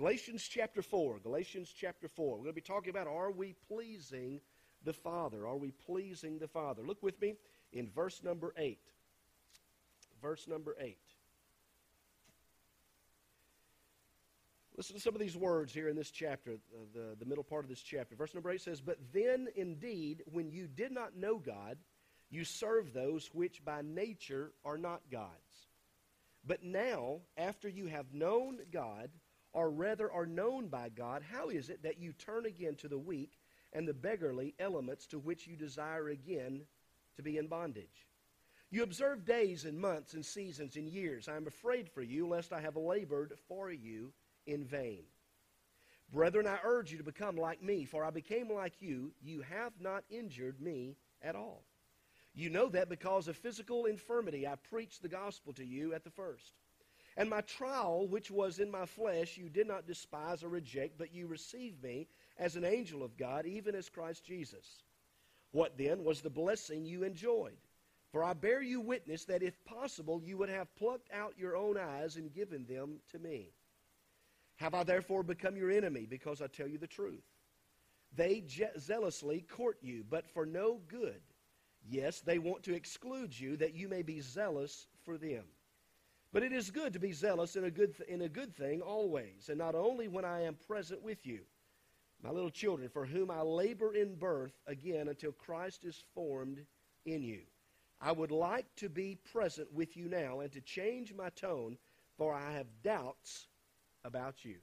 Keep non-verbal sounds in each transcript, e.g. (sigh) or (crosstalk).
Galatians chapter 4. Galatians chapter 4. We're going to be talking about are we pleasing the Father? Are we pleasing the Father? Look with me in verse number 8. Verse number 8. Listen to some of these words here in this chapter, uh, the, the middle part of this chapter. Verse number 8 says, But then indeed, when you did not know God, you served those which by nature are not God's. But now, after you have known God, or rather are known by God, how is it that you turn again to the weak and the beggarly elements to which you desire again to be in bondage? You observe days and months and seasons and years. I am afraid for you, lest I have labored for you in vain. Brethren, I urge you to become like me, for I became like you. You have not injured me at all. You know that because of physical infirmity I preached the gospel to you at the first. And my trial, which was in my flesh, you did not despise or reject, but you received me as an angel of God, even as Christ Jesus. What then was the blessing you enjoyed? For I bear you witness that if possible you would have plucked out your own eyes and given them to me. Have I therefore become your enemy because I tell you the truth? They je- zealously court you, but for no good. Yes, they want to exclude you that you may be zealous for them. But it is good to be zealous in a good, th- in a good thing always, and not only when I am present with you. My little children, for whom I labor in birth again until Christ is formed in you. I would like to be present with you now and to change my tone, for I have doubts about you.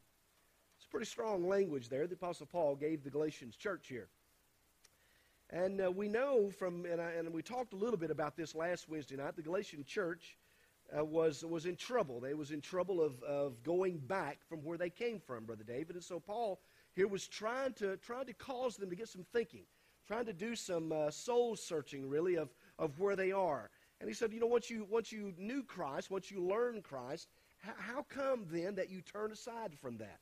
It's pretty strong language there the Apostle Paul gave the Galatians church here. And uh, we know from, and, I, and, we talked a little bit about this last Wednesday night, the Galatian church uh, was, was in trouble. They was in trouble of, of going back from where they came from, Brother David. And so Paul here was trying to, trying to cause them to get some thinking, trying to do some uh, soul searching, really, of, of where they are. And he said, you know, once you, once you knew Christ, once you learned Christ, how come then that you turn aside from that?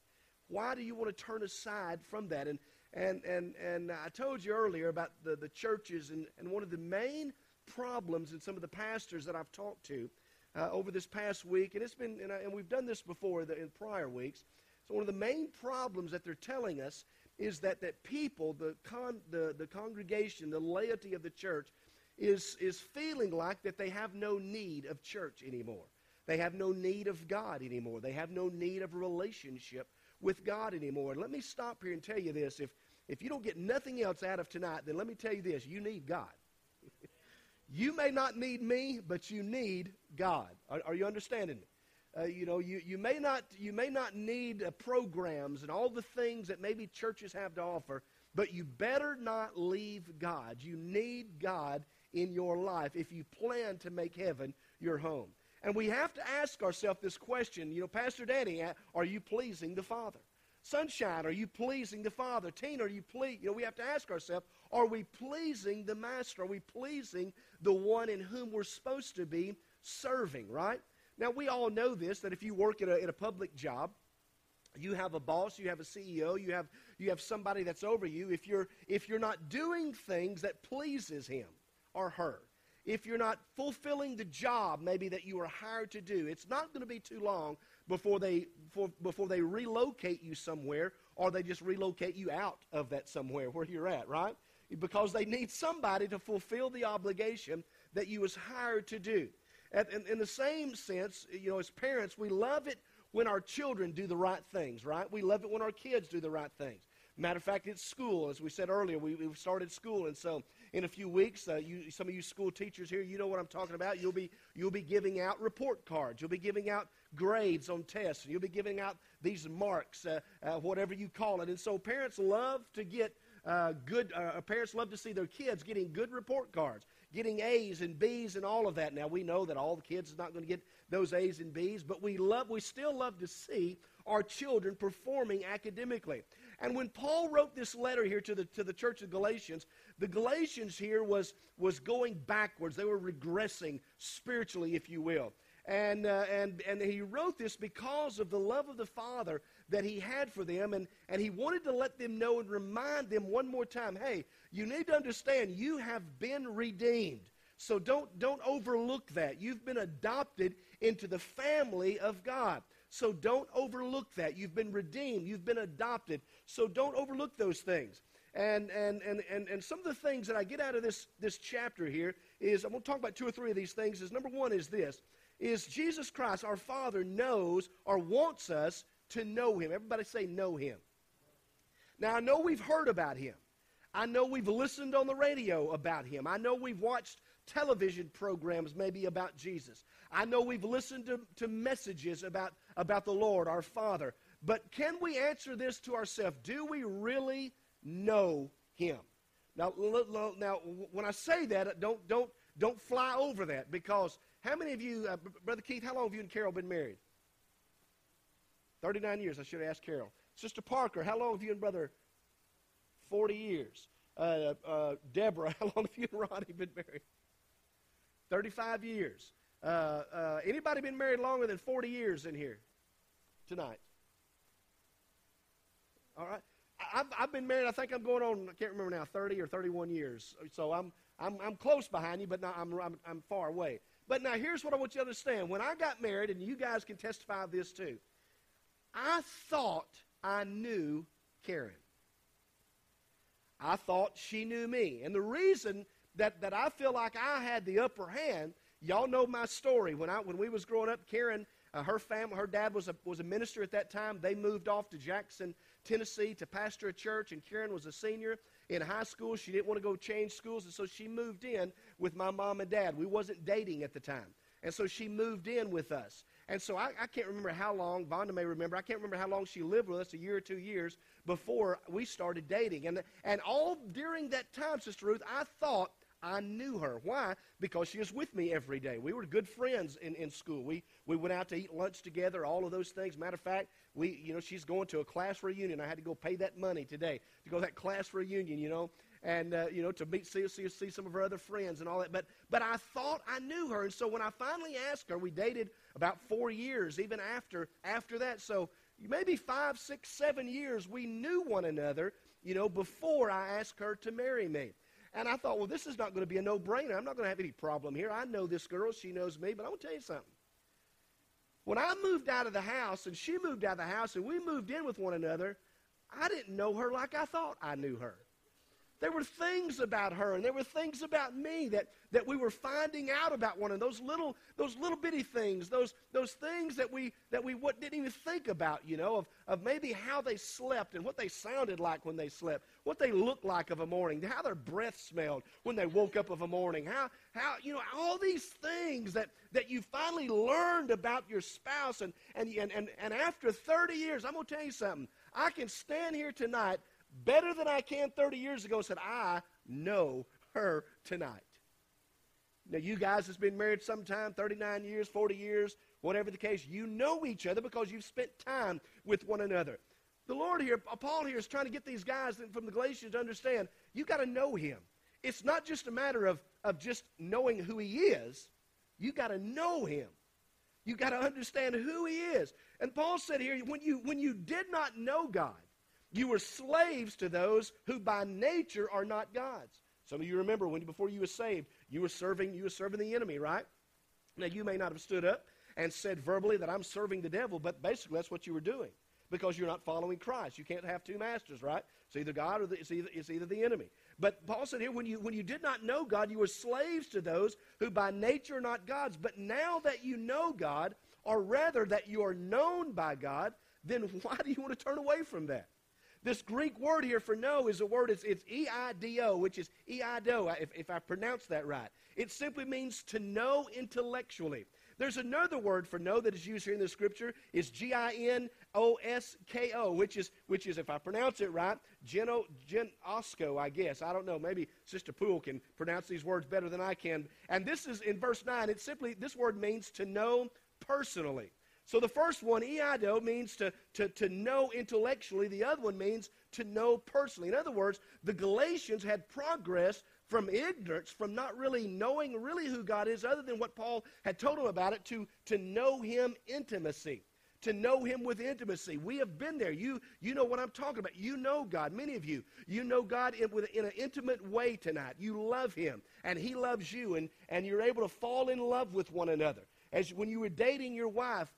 Why do you want to turn aside from that? And, and, and, and I told you earlier about the, the churches, and, and one of the main problems in some of the pastors that I've talked to uh, over this past week, and it's been, and, I, and we've done this before the, in prior weeks. So one of the main problems that they're telling us is that, that people, the, con, the, the congregation, the laity of the church, is, is feeling like that they have no need of church anymore. They have no need of God anymore. They have no need of relationship with God anymore. And let me stop here and tell you this. If, if you don't get nothing else out of tonight, then let me tell you this. You need God. You may not need me, but you need God. Are, are you understanding me? Uh, you know, you, you, may not, you may not need uh, programs and all the things that maybe churches have to offer, but you better not leave God. You need God in your life if you plan to make heaven your home. And we have to ask ourselves this question. You know, Pastor Danny, are you pleasing the Father? Sunshine, are you pleasing the Father? Teen, are you pleasing? You know, we have to ask ourselves, are we pleasing the Master? Are we pleasing the one in whom we're supposed to be serving, right? Now, we all know this, that if you work at a, at a public job, you have a boss, you have a CEO, you have, you have somebody that's over you. If you're, if you're not doing things that pleases him or her, if you're not fulfilling the job maybe that you were hired to do, it's not going to be too long before they, for, before they relocate you somewhere or they just relocate you out of that somewhere where you're at, right? Because they need somebody to fulfill the obligation that you was hired to do. And, in, in the same sense, you know, as parents, we love it when our children do the right things, right? We love it when our kids do the right things. Matter of fact, it's school. As we said earlier, we, we started school, and so in a few weeks, uh, you, some of you school teachers here, you know what I'm talking about. You'll be, you'll be giving out report cards. You'll be giving out grades on tests. You'll be giving out these marks, uh, uh, whatever you call it. And so parents love to get uh, good, uh, parents love to see their kids getting good report cards, getting A's and B's and all of that. Now, we know that all the kids are not going to get those A's and B's, but we, love, we still love to see our children performing academically. And when Paul wrote this letter here to the, to the church of Galatians, the Galatians here was, was going backwards. They were regressing spiritually, if you will. And, uh, and, and he wrote this because of the love of the Father that he had for them. And, and he wanted to let them know and remind them one more time hey, you need to understand you have been redeemed. So don't, don't overlook that. You've been adopted into the family of God. So don't overlook that. You've been redeemed, you've been adopted. So don't overlook those things. And, and, and, and, and some of the things that I get out of this, this chapter here is I'm going to talk about two or three of these things. Is number one is this is Jesus Christ, our Father, knows or wants us to know him. Everybody say know him. Now I know we've heard about him. I know we've listened on the radio about him. I know we've watched television programs maybe about Jesus. I know we've listened to, to messages about, about the Lord, our Father. But can we answer this to ourselves? Do we really know him. Now, now, when I say that, don't, don't, don't fly over that because how many of you, uh, Brother Keith, how long have you and Carol been married? 39 years. I should have asked Carol. Sister Parker, how long have you and Brother? 40 years. Uh, uh, Deborah, (laughs) how long have you and Ronnie been married? 35 years. Uh, uh, anybody been married longer than 40 years in here tonight? All right. I've, I've been married, I think I'm going on, I can't remember now, 30 or 31 years. So I'm, I'm, I'm close behind you, but not, I'm, I'm, I'm far away. But now here's what I want you to understand. When I got married, and you guys can testify of this too, I thought I knew Karen. I thought she knew me. And the reason that, that I feel like I had the upper hand, y'all know my story. When, I, when we was growing up, Karen, uh, her family, her dad was a, was a minister at that time. They moved off to Jackson, Tennessee to pastor a church, and Karen was a senior in high school. She didn't want to go change schools, and so she moved in with my mom and dad. We wasn't dating at the time. And so she moved in with us. And so I, I can't remember how long, Vonda may remember, I can't remember how long she lived with us, a year or two years before we started dating. And, and all during that time, Sister Ruth, I thought I knew her. Why? Because she was with me every day. We were good friends in, in school. We, we went out to eat lunch together, all of those things. Matter of fact, we, you know, she's going to a class reunion. I had to go pay that money today to go to that class reunion, you know, and, uh, you know, to meet, see, see, see some of her other friends and all that. But, but I thought I knew her. And so when I finally asked her, we dated about four years, even after, after that. So maybe five, six, seven years, we knew one another, you know, before I asked her to marry me. And I thought, well, this is not going to be a no brainer. I'm not going to have any problem here. I know this girl. She knows me. But I'm going to tell you something. When I moved out of the house and she moved out of the house and we moved in with one another, I didn't know her like I thought I knew her. There were things about her and there were things about me that, that we were finding out about one another. Those little, those little bitty things, those, those things that we, that we what, didn't even think about, you know, of, of maybe how they slept and what they sounded like when they slept, what they looked like of a morning, how their breath smelled when they woke up of a morning, how, how you know, all these things that, that you finally learned about your spouse. And, and, and, and, and after 30 years, I'm going to tell you something. I can stand here tonight better than I can 30 years ago said, I know her tonight. Now, you guys has been married sometime, 39 years, 40 years, whatever the case, you know each other because you've spent time with one another. The Lord here, uh, Paul here is trying to get these guys from the Galatians to understand you got to know him. It's not just a matter of, of just knowing who he is, you got to know him. You got to understand who he is. And Paul said here, when you, when you did not know God, you were slaves to those who by nature are not God's. Some of you remember when before you were saved, you were serving you were serving the enemy, right? Now you may not have stood up and said verbally that I'm serving the devil, but basically that's what you were doing because you're not following Christ. You can't have two masters, right? It's either God or the, it's, either, it's either the enemy. But Paul said here, when you, when you did not know God, you were slaves to those who by nature are not God's. But now that you know God, or rather that you are known by God, then (laughs) why do you want to turn away from that? This Greek word here for know is a word, it's, it's E-I-D-O, which is E-I-D-O, if, if I pronounce that right. It simply means to know intellectually. There's another word for know that is used here in the scripture, is G-I-N-O-S-K-O, which is, which is, if I pronounce it right, geno, I guess. I don't know. Maybe Sister Poole can pronounce these words better than I can. And this is in verse 9. It simply, this word means to know personally. So the first one, eido, means to, to, to know intellectually. The other one means to know personally. In other words, the Galatians had progressed from ignorance, from not really knowing really who God is, other than what Paul had told them about it, to, to know him intimacy. To know him with intimacy. We have been there. You, you know what I'm talking about. You know God. Many of you, you know God in, with, in an intimate way tonight. You love him, and he loves you, and, and you're able to fall in love with one another. As when you were dating your wife,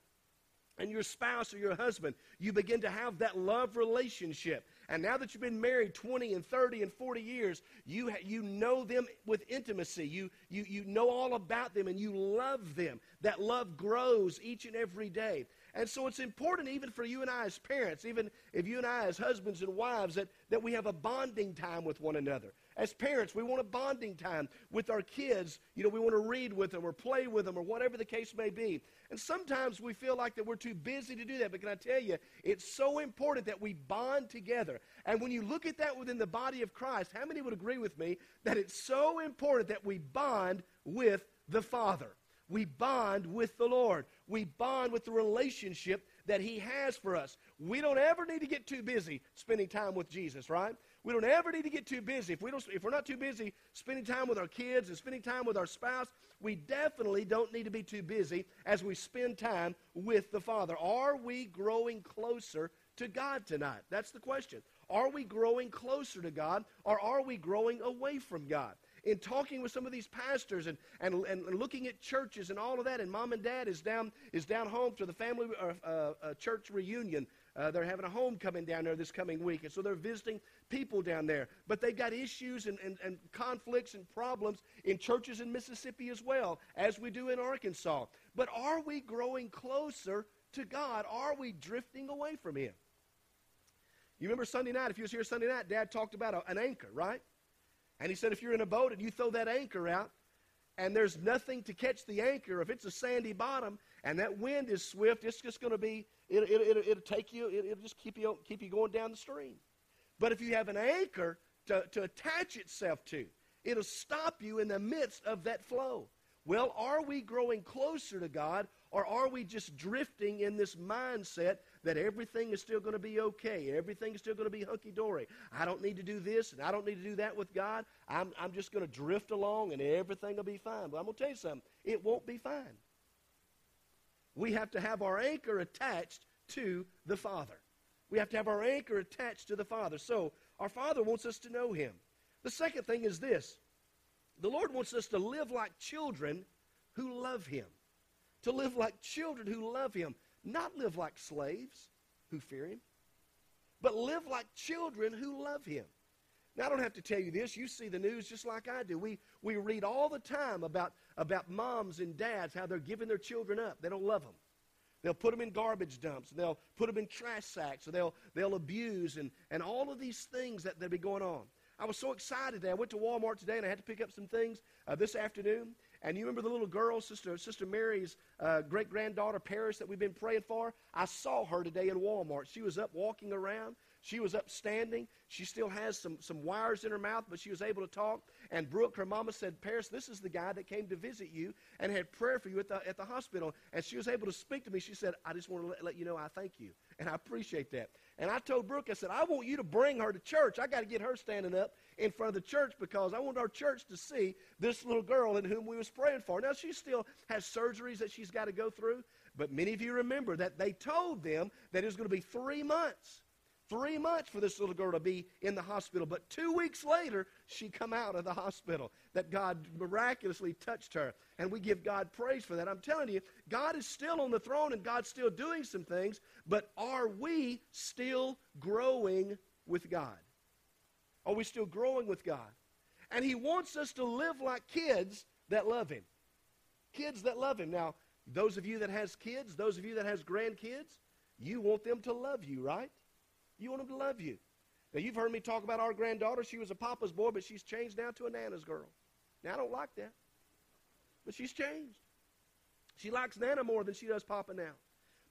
and your spouse or your husband, you begin to have that love relationship. And now that you've been married 20 and 30 and 40 years, you, ha- you know them with intimacy. You, you, you know all about them and you love them. That love grows each and every day. And so it's important, even for you and I as parents, even if you and I as husbands and wives, that, that we have a bonding time with one another. As parents, we want a bonding time with our kids. You know, we want to read with them or play with them or whatever the case may be. And sometimes we feel like that we're too busy to do that. But can I tell you, it's so important that we bond together. And when you look at that within the body of Christ, how many would agree with me that it's so important that we bond with the Father? We bond with the Lord. We bond with the relationship that He has for us. We don't ever need to get too busy spending time with Jesus, right? We don't ever need to get too busy. If, we don't, if we're not too busy spending time with our kids and spending time with our spouse, we definitely don't need to be too busy as we spend time with the Father. Are we growing closer to God tonight? That's the question. Are we growing closer to God or are we growing away from God? In talking with some of these pastors and, and, and looking at churches and all of that, and mom and dad is down, is down home to the family uh, uh, church reunion uh, they're having a homecoming down there this coming week, and so they're visiting people down there. But they've got issues and, and, and conflicts and problems in churches in Mississippi as well, as we do in Arkansas. But are we growing closer to God? Are we drifting away from Him? You remember Sunday night, if you was here Sunday night, Dad talked about a, an anchor, right? And he said if you're in a boat and you throw that anchor out, and there's nothing to catch the anchor, if it's a sandy bottom and that wind is swift, it's just going to be, it, it, it, it'll take you, it, will just keep you, keep you going down the stream. But if you have an anchor to, to attach itself to, it'll stop you in the midst of that flow. Well, are we growing closer to God, or are we just drifting in this mindset that everything is still going to be okay? Everything is still going to be hunky dory. I don't need to do this, and I don't need to do that with God. I'm, I'm just going to drift along, and everything will be fine. But I'm going to tell you something it won't be fine we have to have our anchor attached to the Father. We have to have our anchor attached to the Father. So, our Father wants us to know Him. The second thing is this the Lord wants us to live like children who love Him. To live like children who love Him, not live like slaves who fear Him, but live like children who love Him. Now, I don't have to tell you this. You see the news just like I do. We, we read all the time about, about moms and dads, how they're giving their children up. They don't love them. They'll put them in garbage dumps, and they'll put them in trash sacks, or they'll, they'll abuse, and, and all of these things that, that be going on. I was so excited today. I went to Walmart today, and I had to pick up some things uh, this afternoon. And you remember the little girl, Sister, Sister Mary's uh, great granddaughter, Paris, that we've been praying for? I saw her today in Walmart. She was up walking around. She was upstanding. She still has some, some wires in her mouth, but she was able to talk. And Brooke, her mama, said, Paris, this is the guy that came to visit you and had prayer for you at the, at the hospital. And she was able to speak to me. She said, I just want to let, let you know I thank you. And I appreciate that. And I told Brooke, I said, I want you to bring her to church. I got to get her standing up in front of the church because I want our church to see this little girl in whom we was praying for. Now, she still has surgeries that she's got to go through. But many of you remember that they told them that it was going to be three months three months for this little girl to be in the hospital. But two weeks later, she come out of the hospital. That God miraculously touched her. And we give God praise for that. I'm telling you, God is still on the throne and God's still doing some things. But are we still growing with God? Are we still growing with God? And He wants us to live like kids that love Him. Kids that love Him. Now, those of you that has kids, those of you that has grandkids, you want them to love you, right? You want them to love you. Now, you've heard me talk about our granddaughter. She was a papa's boy, but she's changed now to a Nana's girl. Now, I don't like that, but she's changed. She likes Nana more than she does Papa now.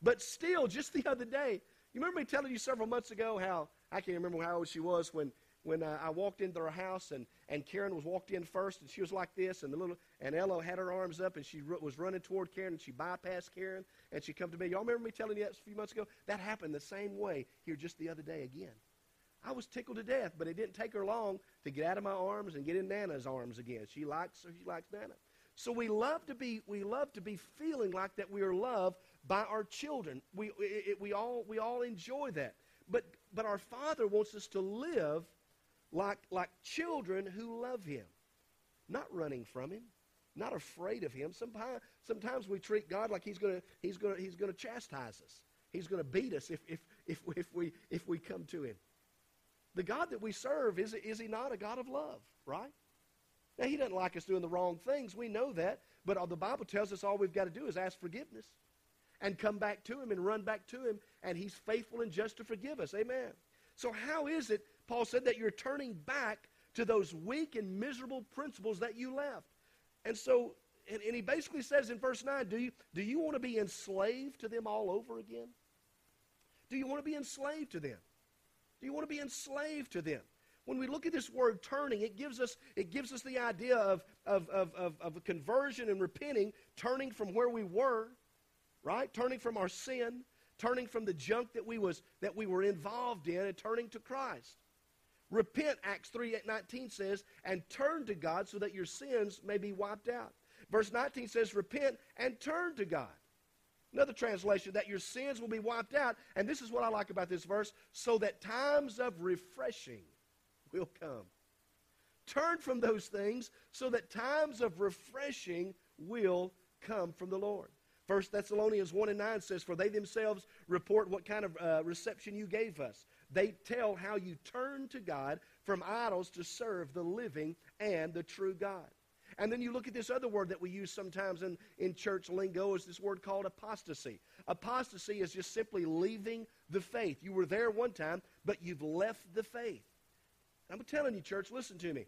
But still, just the other day, you remember me telling you several months ago how, I can't remember how old she was when, when uh, I walked into her house and, and Karen was walked in first and she was like this and the little and Ella had her arms up and she r- was running toward Karen and she bypassed Karen and she come to me. Y'all remember me telling you that a few months ago? That happened the same way here just the other day again. I was tickled to death, but it didn't take her long to get out of my arms and get in Nana's arms again. She likes her, she likes Nana. So we love to be we love to be feeling like that we are loved by our children. We it, we all we all enjoy that. But but our Father wants us to live like, like children who love Him, not running from Him, not afraid of him. Sometimes, sometimes we treat God like he's going to he's gonna, he's gonna chastise us. He's going to beat us if, if, if, if, we, if we come to him. The God that we serve, is, is he not a God of love, right? Now, he doesn't like us doing the wrong things. We know that. But the Bible tells us all we've got to do is ask forgiveness and come back to him and run back to him, and he's faithful and just to forgive us. Amen. So, how is it, Paul said, that you're turning back to those weak and miserable principles that you left? And so, and, and he basically says in verse 9, do you, do you want to be enslaved to them all over again? Do you want to be enslaved to them? Do you want to be enslaved to them? When we look at this word turning, it gives us, it gives us the idea of, of, of, of, of conversion and repenting, turning from where we were, right? Turning from our sin, turning from the junk that we, was, that we were involved in, and turning to Christ. Repent, Acts 3 19 says, and turn to God so that your sins may be wiped out. Verse 19 says, repent and turn to God. Another translation, that your sins will be wiped out. And this is what I like about this verse so that times of refreshing will come. Turn from those things so that times of refreshing will come from the Lord. 1 Thessalonians 1 and 9 says, For they themselves report what kind of uh, reception you gave us. They tell how you turn to God from idols to serve the living and the true God. And then you look at this other word that we use sometimes in, in church lingo is this word called apostasy. Apostasy is just simply leaving the faith. You were there one time, but you've left the faith. I'm telling you, church, listen to me.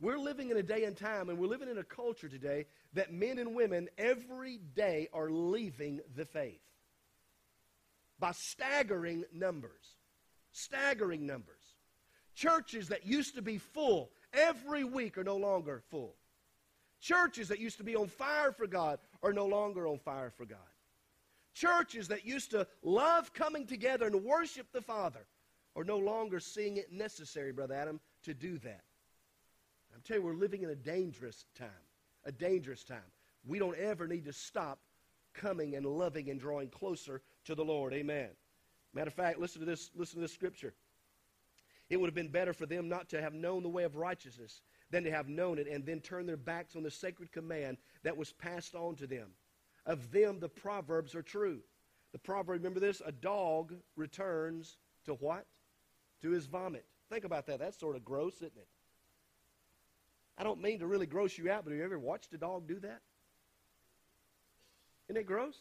We're living in a day and time, and we're living in a culture today that men and women every day are leaving the faith by staggering numbers. Staggering numbers. Churches that used to be full every week are no longer full. Churches that used to be on fire for God are no longer on fire for God. Churches that used to love coming together and worship the Father are no longer seeing it necessary, Brother Adam, to do that. I'm telling you, we're living in a dangerous time. A dangerous time. We don't ever need to stop coming and loving and drawing closer to the Lord. Amen. Matter of fact, listen to this, listen to this scripture. It would have been better for them not to have known the way of righteousness than to have known it and then turn their backs on the sacred command that was passed on to them. Of them, the proverbs are true. The proverb, remember this? A dog returns to what? To his vomit. Think about that. That's sort of gross, isn't it? I don't mean to really gross you out, but have you ever watched a dog do that? Isn't it gross?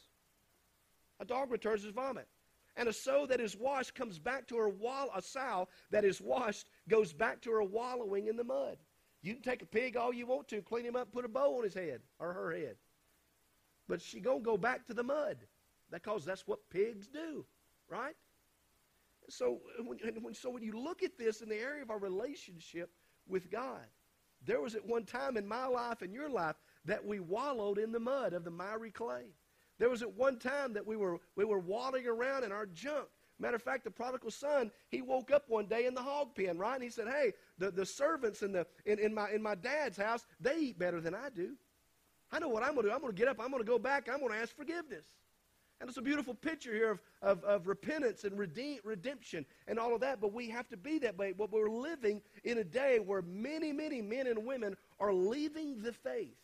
A dog returns his vomit. And a sow that is washed comes back to her wall. A sow that is washed goes back to her wallowing in the mud. You can take a pig all you want to, clean him up, put a bow on his head or her head. But she gonna go back to the mud because that's what pigs do, right? So when, so when you look at this in the area of our relationship with God, there was at one time in my life and your life that we wallowed in the mud of the miry clay. There was at one time that we were, we were wallowing around in our junk. Matter of fact, the prodigal son, he woke up one day in the hog pen, right? And he said, Hey, the, the servants in, the, in, in, my, in my dad's house, they eat better than I do. I know what I'm going to do. I'm going to get up. I'm going to go back. I'm going to ask forgiveness. And it's a beautiful picture here of, of, of repentance and redeem, redemption and all of that. But we have to be that way. But we're living in a day where many, many men and women are leaving the faith.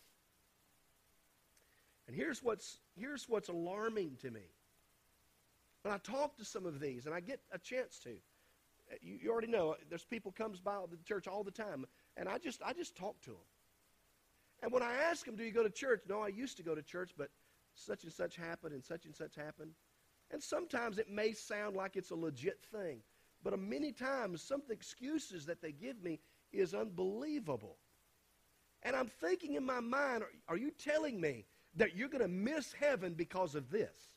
And here's what's, here's what's alarming to me. When I talk to some of these, and I get a chance to, uh, you, you already know, uh, there's people comes by the church all the time, and I just, I just talk to them. And when I ask them, do you go to church? No, I used to go to church, but such and such happened and such and such happened. And sometimes it may sound like it's a legit thing, but many times some of the excuses that they give me is unbelievable. And I'm thinking in my mind, are, are you telling me that you're going to miss heaven because of this.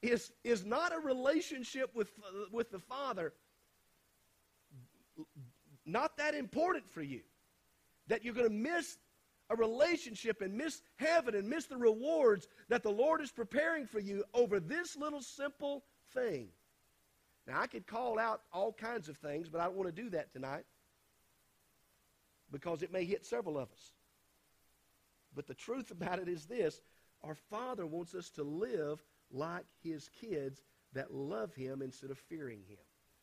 Is, is not a relationship with, uh, with the Father not that important for you? That you're going to miss a relationship and miss heaven and miss the rewards that the Lord is preparing for you over this little simple thing. Now, I could call out all kinds of things, but I don't want to do that tonight because it may hit several of us. But the truth about it is this our Father wants us to live like His kids that love Him instead of fearing Him.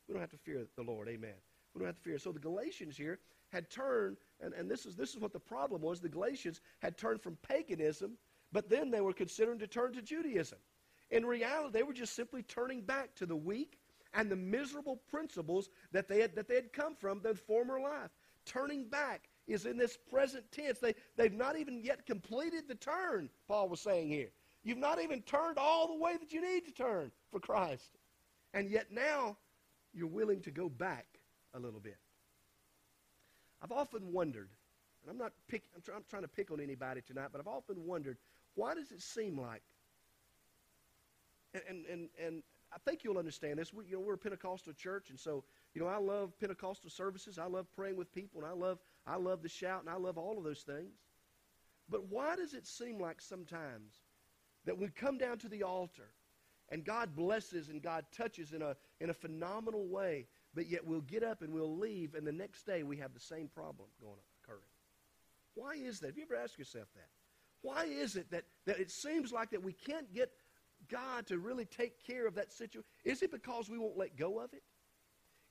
We don't have to fear the Lord. Amen. We don't have to fear. So the Galatians here had turned, and, and this, is, this is what the problem was. The Galatians had turned from paganism, but then they were considering to turn to Judaism. In reality, they were just simply turning back to the weak and the miserable principles that they had, that they had come from their former life. Turning back is in this present tense. They, they've not even yet completed the turn, Paul was saying here. You've not even turned all the way that you need to turn for Christ. And yet now you're willing to go back a little bit. I've often wondered, and I'm not pick, I'm, I'm trying to pick on anybody tonight, but I've often wondered, why does it seem like, and, and, and, I think you'll understand this. We, you know, we're a Pentecostal church, and so you know, I love Pentecostal services. I love praying with people, and I love I love the shout, and I love all of those things. But why does it seem like sometimes that we come down to the altar and God blesses and God touches in a, in a phenomenal way, but yet we'll get up and we'll leave, and the next day we have the same problem going on occurring? Why is that? Have you ever asked yourself that? Why is it that, that it seems like that we can't get God to really take care of that situation? Is it because we won't let go of it?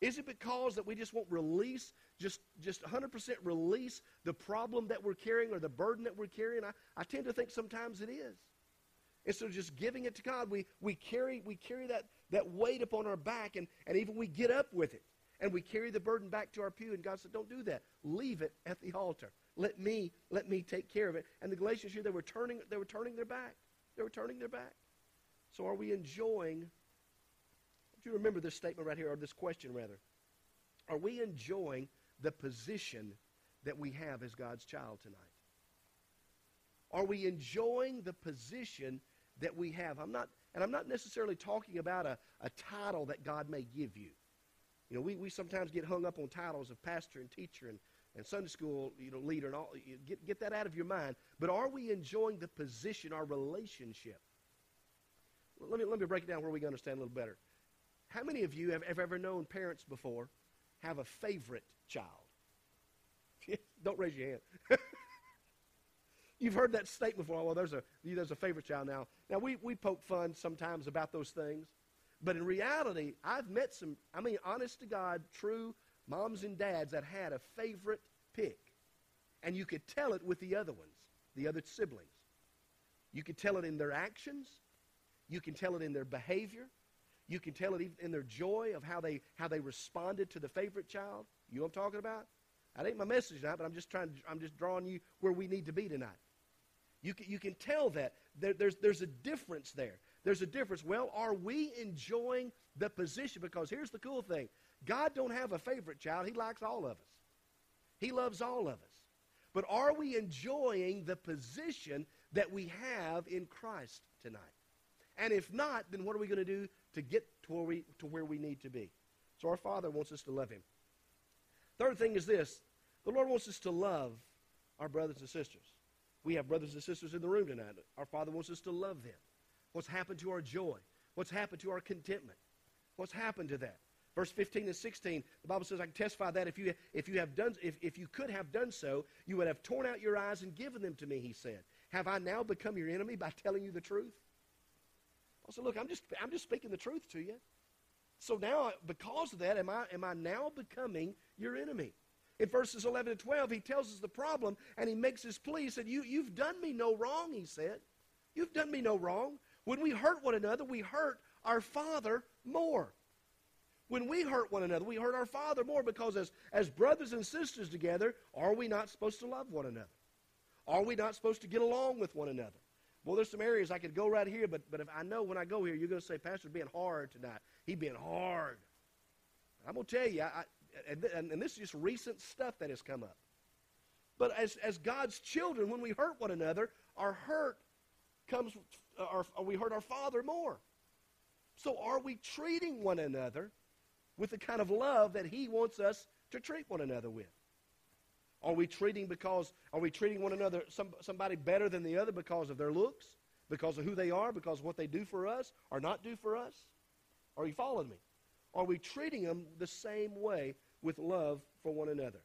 Is it because that we just won't release, just, just 100% release the problem that we're carrying or the burden that we're carrying? I, I tend to think sometimes it is. Instead of just giving it to God, we, we carry, we carry that, that weight upon our back, and, and even we get up with it. And we carry the burden back to our pew, and God said, Don't do that. Leave it at the altar. Let me, let me take care of it. And the Galatians here, they were turning, they were turning their back. They were turning their back. So are we enjoying? Do you remember this statement right here, or this question rather? Are we enjoying the position that we have as God's child tonight? Are we enjoying the position that we have? I'm not, and I'm not necessarily talking about a, a title that God may give you. You know, we, we sometimes get hung up on titles of pastor and teacher and, and Sunday school you know, leader and all. Get, get that out of your mind. But are we enjoying the position, our relationship? Let me, let me break it down where we can understand a little better. How many of you have, have ever known parents before have a favorite child? (laughs) Don't raise your hand. (laughs) You've heard that statement before. Well, there's a, there's a favorite child now. Now, we, we poke fun sometimes about those things. But in reality, I've met some, I mean, honest to God, true moms and dads that had a favorite pick. And you could tell it with the other ones, the other siblings. You could tell it in their actions. You can tell it in their behavior. You can tell it in their joy of how they, how they responded to the favorite child. You know what I'm talking about? That ain't my message tonight, but I'm just trying. To, I'm just drawing you where we need to be tonight. You can, you can tell that there, there's there's a difference there. There's a difference. Well, are we enjoying the position? Because here's the cool thing: God don't have a favorite child. He likes all of us. He loves all of us. But are we enjoying the position that we have in Christ tonight? And if not, then what are we going to do to get to where we to where we need to be? So our Father wants us to love Him. Third thing is this the Lord wants us to love our brothers and sisters. We have brothers and sisters in the room tonight. Our Father wants us to love them. What's happened to our joy? What's happened to our contentment? What's happened to that? Verse 15 and 16, the Bible says, I can testify that if you, if you have done, if, if you could have done so, you would have torn out your eyes and given them to me, he said. Have I now become your enemy by telling you the truth? I said, look, I'm just, I'm just speaking the truth to you. So now, because of that, am I, am I now becoming your enemy? In verses 11 and 12, he tells us the problem and he makes his plea. He said, you, You've done me no wrong, he said. You've done me no wrong. When we hurt one another, we hurt our Father more. When we hurt one another, we hurt our Father more because as, as brothers and sisters together, are we not supposed to love one another? Are we not supposed to get along with one another? Well, there's some areas I could go right here, but, but if I know when I go here, you're going to say, Pastor's being hard tonight. He being hard. I'm going to tell you, I, and, and, this is just recent stuff that has come up. But as, as God's children, when we hurt one another, our hurt comes, or we hurt our Father more. So are we treating one another with the kind of love that He wants us to treat one another with? Are we treating because are we treating one another some, somebody better than the other because of their looks, because of who they are, because of what they do for us or not do for us? Are you following me? Are we treating them the same way with love for one another?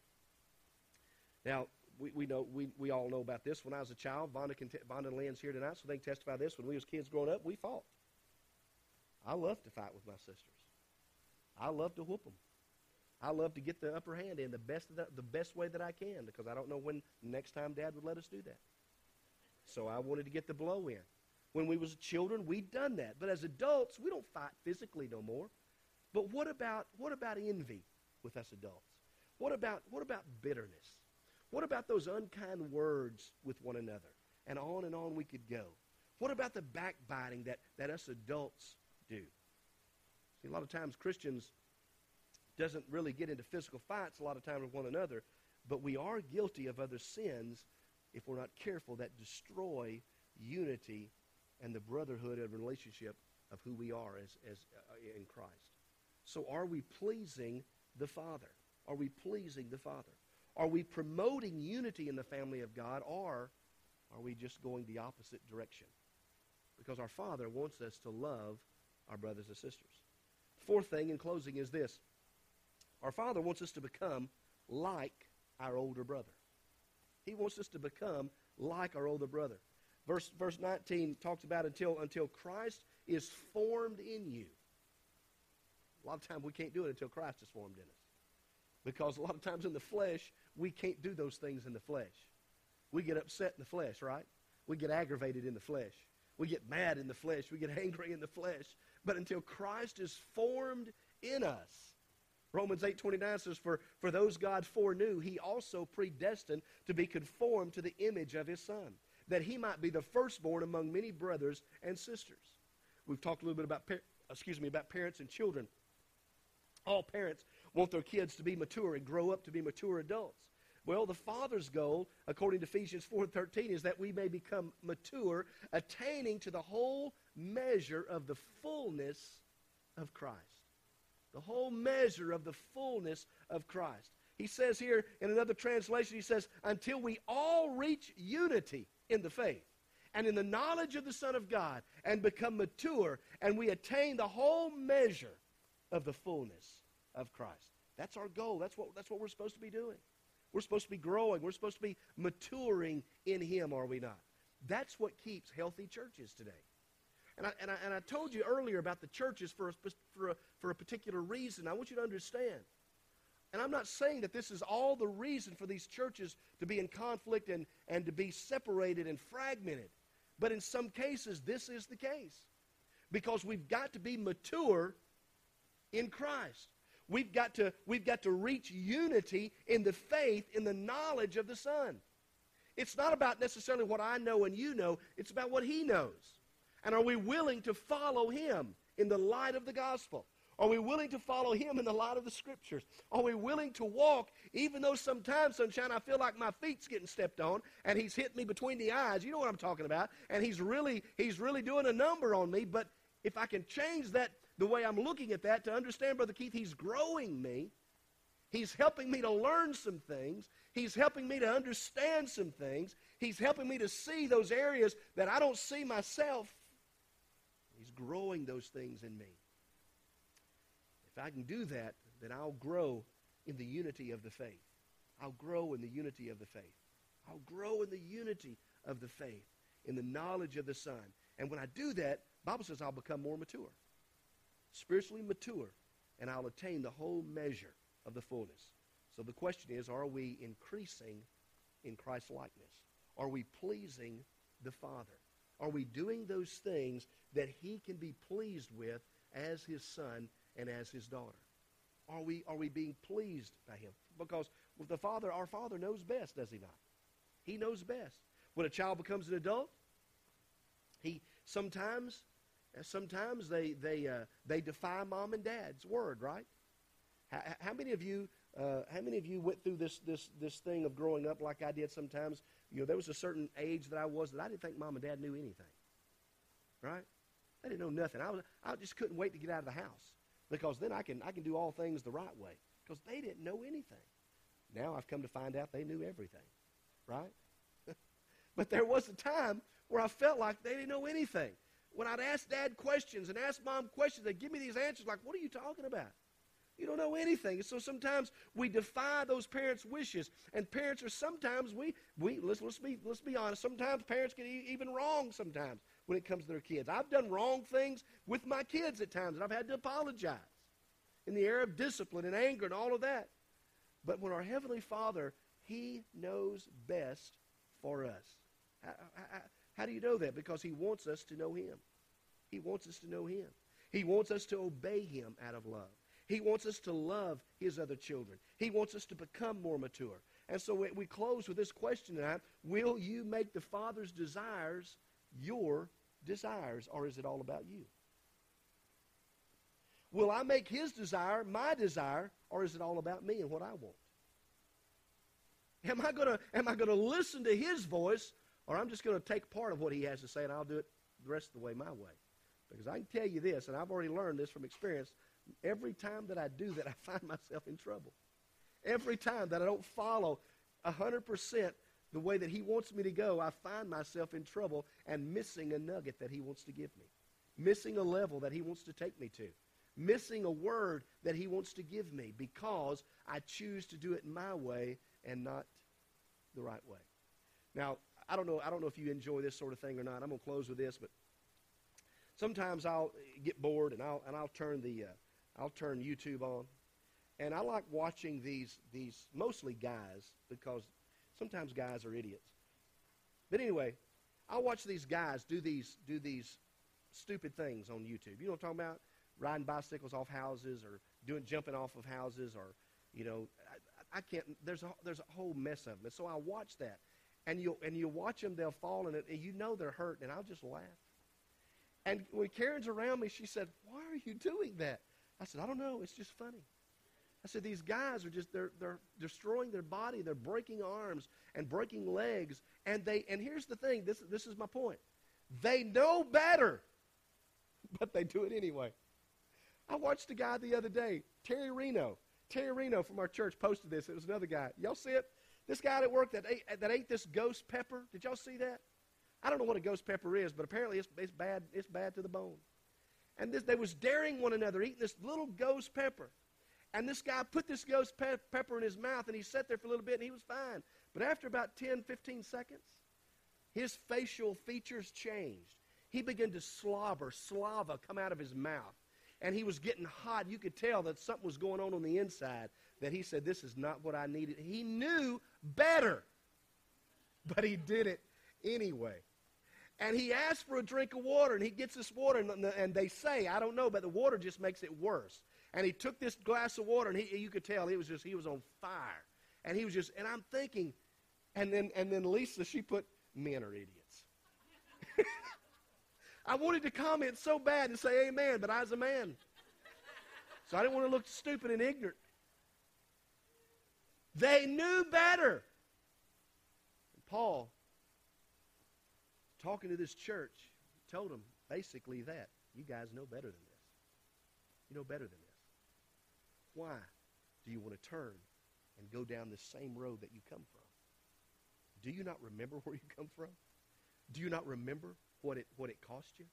Now, we, we know we, we all know about this. When I was a child, Vonda, can Vonda and Lynn's here tonight, so they can testify this. When we was kids growing up, we fought. I loved to fight with my sisters. I loved to whoop them. I love to get the upper hand in the best, the, the best way that I can because I don't know when next time Dad would let us do that. So I wanted to get the blow in. When we was children, we'd done that. But as adults, we don't fight physically no more. But what about what about envy with us adults? What about what about bitterness? What about those unkind words with one another? And on and on we could go. What about the backbiting that, that us adults do? See, a lot of times Christians doesn't really get into physical fights a lot of times with one another, but we are guilty of other sins if we're not careful that destroy unity and the brotherhood and relationship of who we are as, as uh, in Christ. So are we pleasing the Father? Are we pleasing the Father? Are we promoting unity in the family of God or are we just going the opposite direction? Because our Father wants us to love our brothers and sisters. Fourth thing in closing is this our Father wants us to become like our older brother. He wants us to become like our older brother. Verse, verse 19 talks about until, until Christ is formed in you. A lot of times we can't do it until Christ is formed in us. Because a lot of times in the flesh, we can't do those things in the flesh. We get upset in the flesh, right? We get aggravated in the flesh. We get mad in the flesh. We get (laughs) angry in the flesh. But until Christ is formed in us, Romans 8:29 says, for, for those God foreknew, he also predestined to be conformed to the image of his Son, that he might be the firstborn among many brothers and sisters. We've talked a little bit about, excuse me, about parents and children. All parents want their kids to be mature and grow up to be mature adults. Well, the Father's goal, according to Ephesians 4:13, is that we may become mature, attaining to the whole measure of the fullness of Christ the whole measure of the fullness of Christ. He says here in another translation, he says, until we all reach unity in the faith and in the knowledge of the Son of God and become mature and we attain the whole measure of the fullness of Christ. That's our goal. That's what, that's what we're supposed to be doing. We're supposed to be growing. We're supposed to be maturing in Him, are we not? That's what keeps healthy churches today. And I, and I, and I told you earlier about the churches for a, for, a, for a particular reason. I want you to understand. And I'm not saying that this is all the reason for these churches to be in conflict and, and to be separated and fragmented. But in some cases, this is the case. Because we've got to be mature in Christ. We've got to, we've got to reach unity in the faith, in the knowledge of the Son. It's not about necessarily what I know and you know, it's about what He knows. And are we willing to follow him in the light of the gospel? Are we willing to follow him in the light of the scriptures? Are we willing to walk, even though sometimes, sunshine, I feel like my feet's getting stepped on and he's hit me between the eyes? You know what I'm talking about. And he's really, he's really doing a number on me. But if I can change that, the way I'm looking at that, to understand, Brother Keith, he's growing me. He's helping me to learn some things. He's helping me to understand some things. He's helping me to see those areas that I don't see myself growing those things in me. If I can do that, then I'll grow in the unity of the faith. I'll grow in the unity of the faith. I'll grow in the unity of the faith, in the knowledge of the Son. And when I do that, Bible says I'll become more mature, spiritually mature, and I'll attain the whole measure of the fullness. So the question is, are we increasing in Christ's likeness? Are we pleasing the Father? Are we doing those things that he can be pleased with as his son and as his daughter? Are we, are we being pleased by him? Because with the Father, our Father knows best, does he not? He knows best. When a child becomes an adult, he sometimes, sometimes they, they, uh, they defy mom and dad's word, right? How, how many of you uh, how many of you went through this, this, this thing of growing up like I did sometimes? You know, there was a certain age that I was that I didn't think mom and dad knew anything. Right? They didn't know nothing. I, was, I just couldn't wait to get out of the house because then I can, I can do all things the right way because they didn't know anything. Now I've come to find out they knew everything. Right? (laughs) but there was a time where I felt like they didn't know anything. When I'd ask dad questions and ask mom questions, they'd give me these answers like, what are you talking about? You don't know anything. So sometimes we defy those parents' wishes. And parents are sometimes, we, we let's, let's, be, let's be honest, sometimes parents get even wrong sometimes when it comes to their kids. I've done wrong things with my kids at times, and I've had to apologize. in the area of discipline and anger and all of that. But when our Heavenly Father, He knows best for us. How, how, how do you know that? Because He wants us to know Him. He wants us to know Him. He wants us to obey Him out of love. He wants us to love His other children. He wants us to become more mature. And so we, close with this question tonight Will you make the Father's desires your desires, or is it all about you? Will I make His desire my desire, or is it all about me and what I want? Am I gonna am I gonna listen to His voice, or I'm just gonna take part of what He has to say and I'll do it the rest of the way my way? Because I can tell you this, and I've already learned this from experience. Every time that I do that, I find myself in trouble. Every time that I don't follow 100% the way that He wants me to go, I find myself in trouble and missing a nugget that He wants to give me, missing a level that He wants to take me to, missing a word that He wants to give me because I choose to do it my way and not the right way. Now, I don't know. I don't know if you enjoy this sort of thing or not. I'm gonna close with this, but sometimes I'll get bored and I'll and I'll turn the uh, I'll turn YouTube on, and I like watching these these mostly guys because sometimes guys are idiots. But anyway, I watch these guys do these do these stupid things on YouTube. You know what I'm talking about? Riding bicycles off houses or doing jumping off of houses or you know I, I can't. There's a there's a whole mess of them. And so I watch that, and you and you watch them. They'll fall and, it, and you know they're hurt, and I'll just laugh. And when Karen's around me, she said, Why are you doing that? I said, I don't know. It's just funny. I said, These guys are just, they're, they're destroying their body. They're breaking arms and breaking legs. And they, and here's the thing this, this is my point. They know better, (laughs) but they do it anyway. I watched a guy the other day, Terry Reno. Terry Reno from our church posted this. It was another guy. Y'all see it? This guy at work that ate, that ate this ghost pepper. Did y'all see that? I don't know what a ghost pepper is, but apparently it's, it's bad. It's bad to the bone. And this, they was daring one another, eating this little ghost pepper. And this guy put this ghost pe- pepper in his mouth, and he sat there for a little bit, and he was fine. But after about 10, 15 seconds, his facial features changed. He began to slobber, slava come out of his mouth. And he was getting hot. You could tell that something was going on on the inside, that he said, This is not what I needed. He knew better, but he did it anyway. And he asked for a drink of water, and he gets this water, and, and they say, I don't know, but the water just makes it worse. And he took this glass of water, and he, you could tell he was just he was on fire, and he was just. And I'm thinking, and then and then Lisa, she put, men are idiots. (laughs) I wanted to comment so bad and say amen, but I was a man. So I didn't want to look stupid and ignorant. They knew better. And Paul talking to this church, told them basically that. You guys know better than this. You know better than this. Why do you want to turn and go down the same road that you come from? Do you not remember (laughs) where you come from? Do you not remember what it, what it cost you?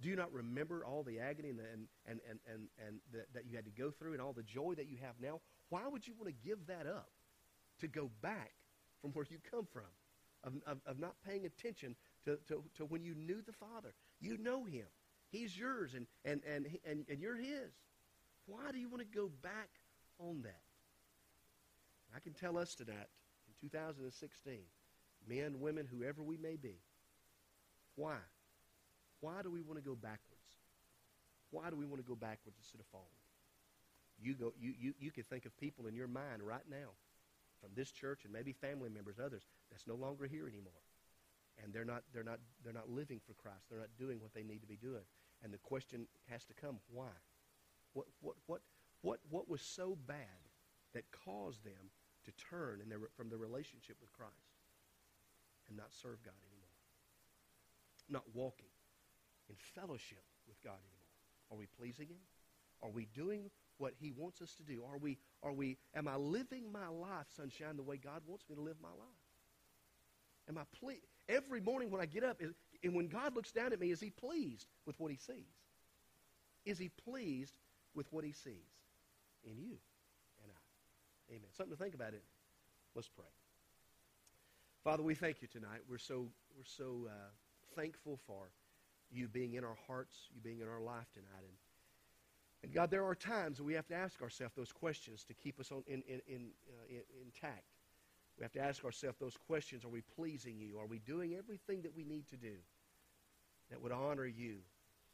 Do you not remember all the agony and, the, and, and, and, and, and the, that you had to go through and all the joy that you have now? Why would you want to give that up to go back from where you come from, of, of, of not paying attention to, to, to when you knew the Father. You know him. He's yours and, and, and, and, and you're his. Why do you want to go back on that? I can tell us tonight, in 2016, men, women, whoever we may be, why? Why do we want to go backwards? Why do we want to go backwards instead of forward? You, go, you, you, you can think of people in your mind right now from this church and maybe family members, others, that's no longer here anymore and they're not, they're, not, they're not living for Christ. They're not doing what they need to be doing. And the question has to come, why? What, what, what, what, what was so bad that caused them to turn their, from their relationship with Christ and not serve God anymore? Not walking in fellowship with God anymore. Are we pleasing Him? Are we doing what He wants us to do? Are we, are we, am I living my life, sunshine, the way God wants me to live my life? Am I pleased? Every morning when I get up, and when God looks down at me, is he pleased with what he sees? Is he pleased with what he sees in you and I? Amen. Something to think about, it. Let's pray. Father, we thank you tonight. We're so, we're so uh, thankful for you being in our hearts, you being in our life tonight. And And God, there are times we have to ask ourselves those questions to keep us on, in, in, in, uh, in, intact. We have to ask ourselves those questions Are we pleasing you? Are we doing everything that we need to do that would honor you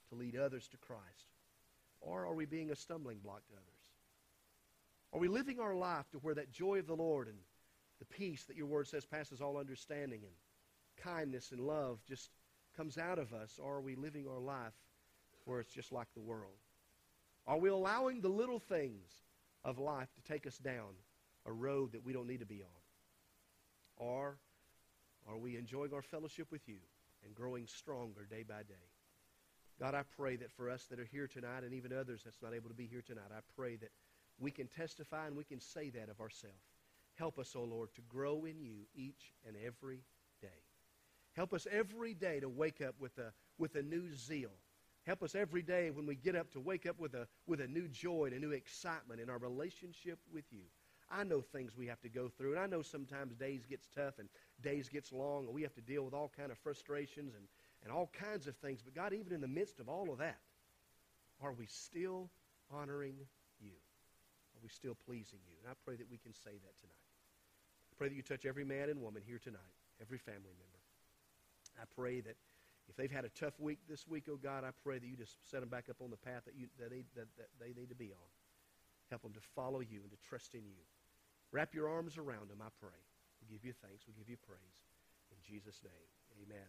to lead others to Christ? Or are we being a stumbling block to others? Are we living our life to where that joy of the Lord and the peace that your word says passes all understanding and kindness and love just comes out of us? Or are we living our life where it's just like the world? Are we allowing the little things of life to take us down a road that we don't need to be on? Or are we enjoying our fellowship with you and growing stronger day by day? God, I pray that for us that are here tonight and even others that's not able to be here tonight, I pray that we can testify and we can say that of ourselves. Help us, O oh Lord, to grow in you each and every day. Help us every day to wake up with a, with a new zeal. Help us every day when we get up to wake up with a, with a new joy and a new excitement in our relationship with you. I know things we have to go through, and I know sometimes days gets tough and days gets long, and we have to deal with all kind of frustrations and, and all kinds of things. But God, even in the midst of all of that, are we still honoring you? Are we still pleasing you? And I pray that we can say that tonight. I pray that you touch every man and woman here tonight, every family member. I pray that if they've had a tough week this week, oh God, I pray that you just set them back up on the path that, you, that, they, that, that they need to be on. Help them to follow you and to trust in you. Wrap your arms around them, I pray. We give you thanks. We give you praise. In Jesus' name, amen.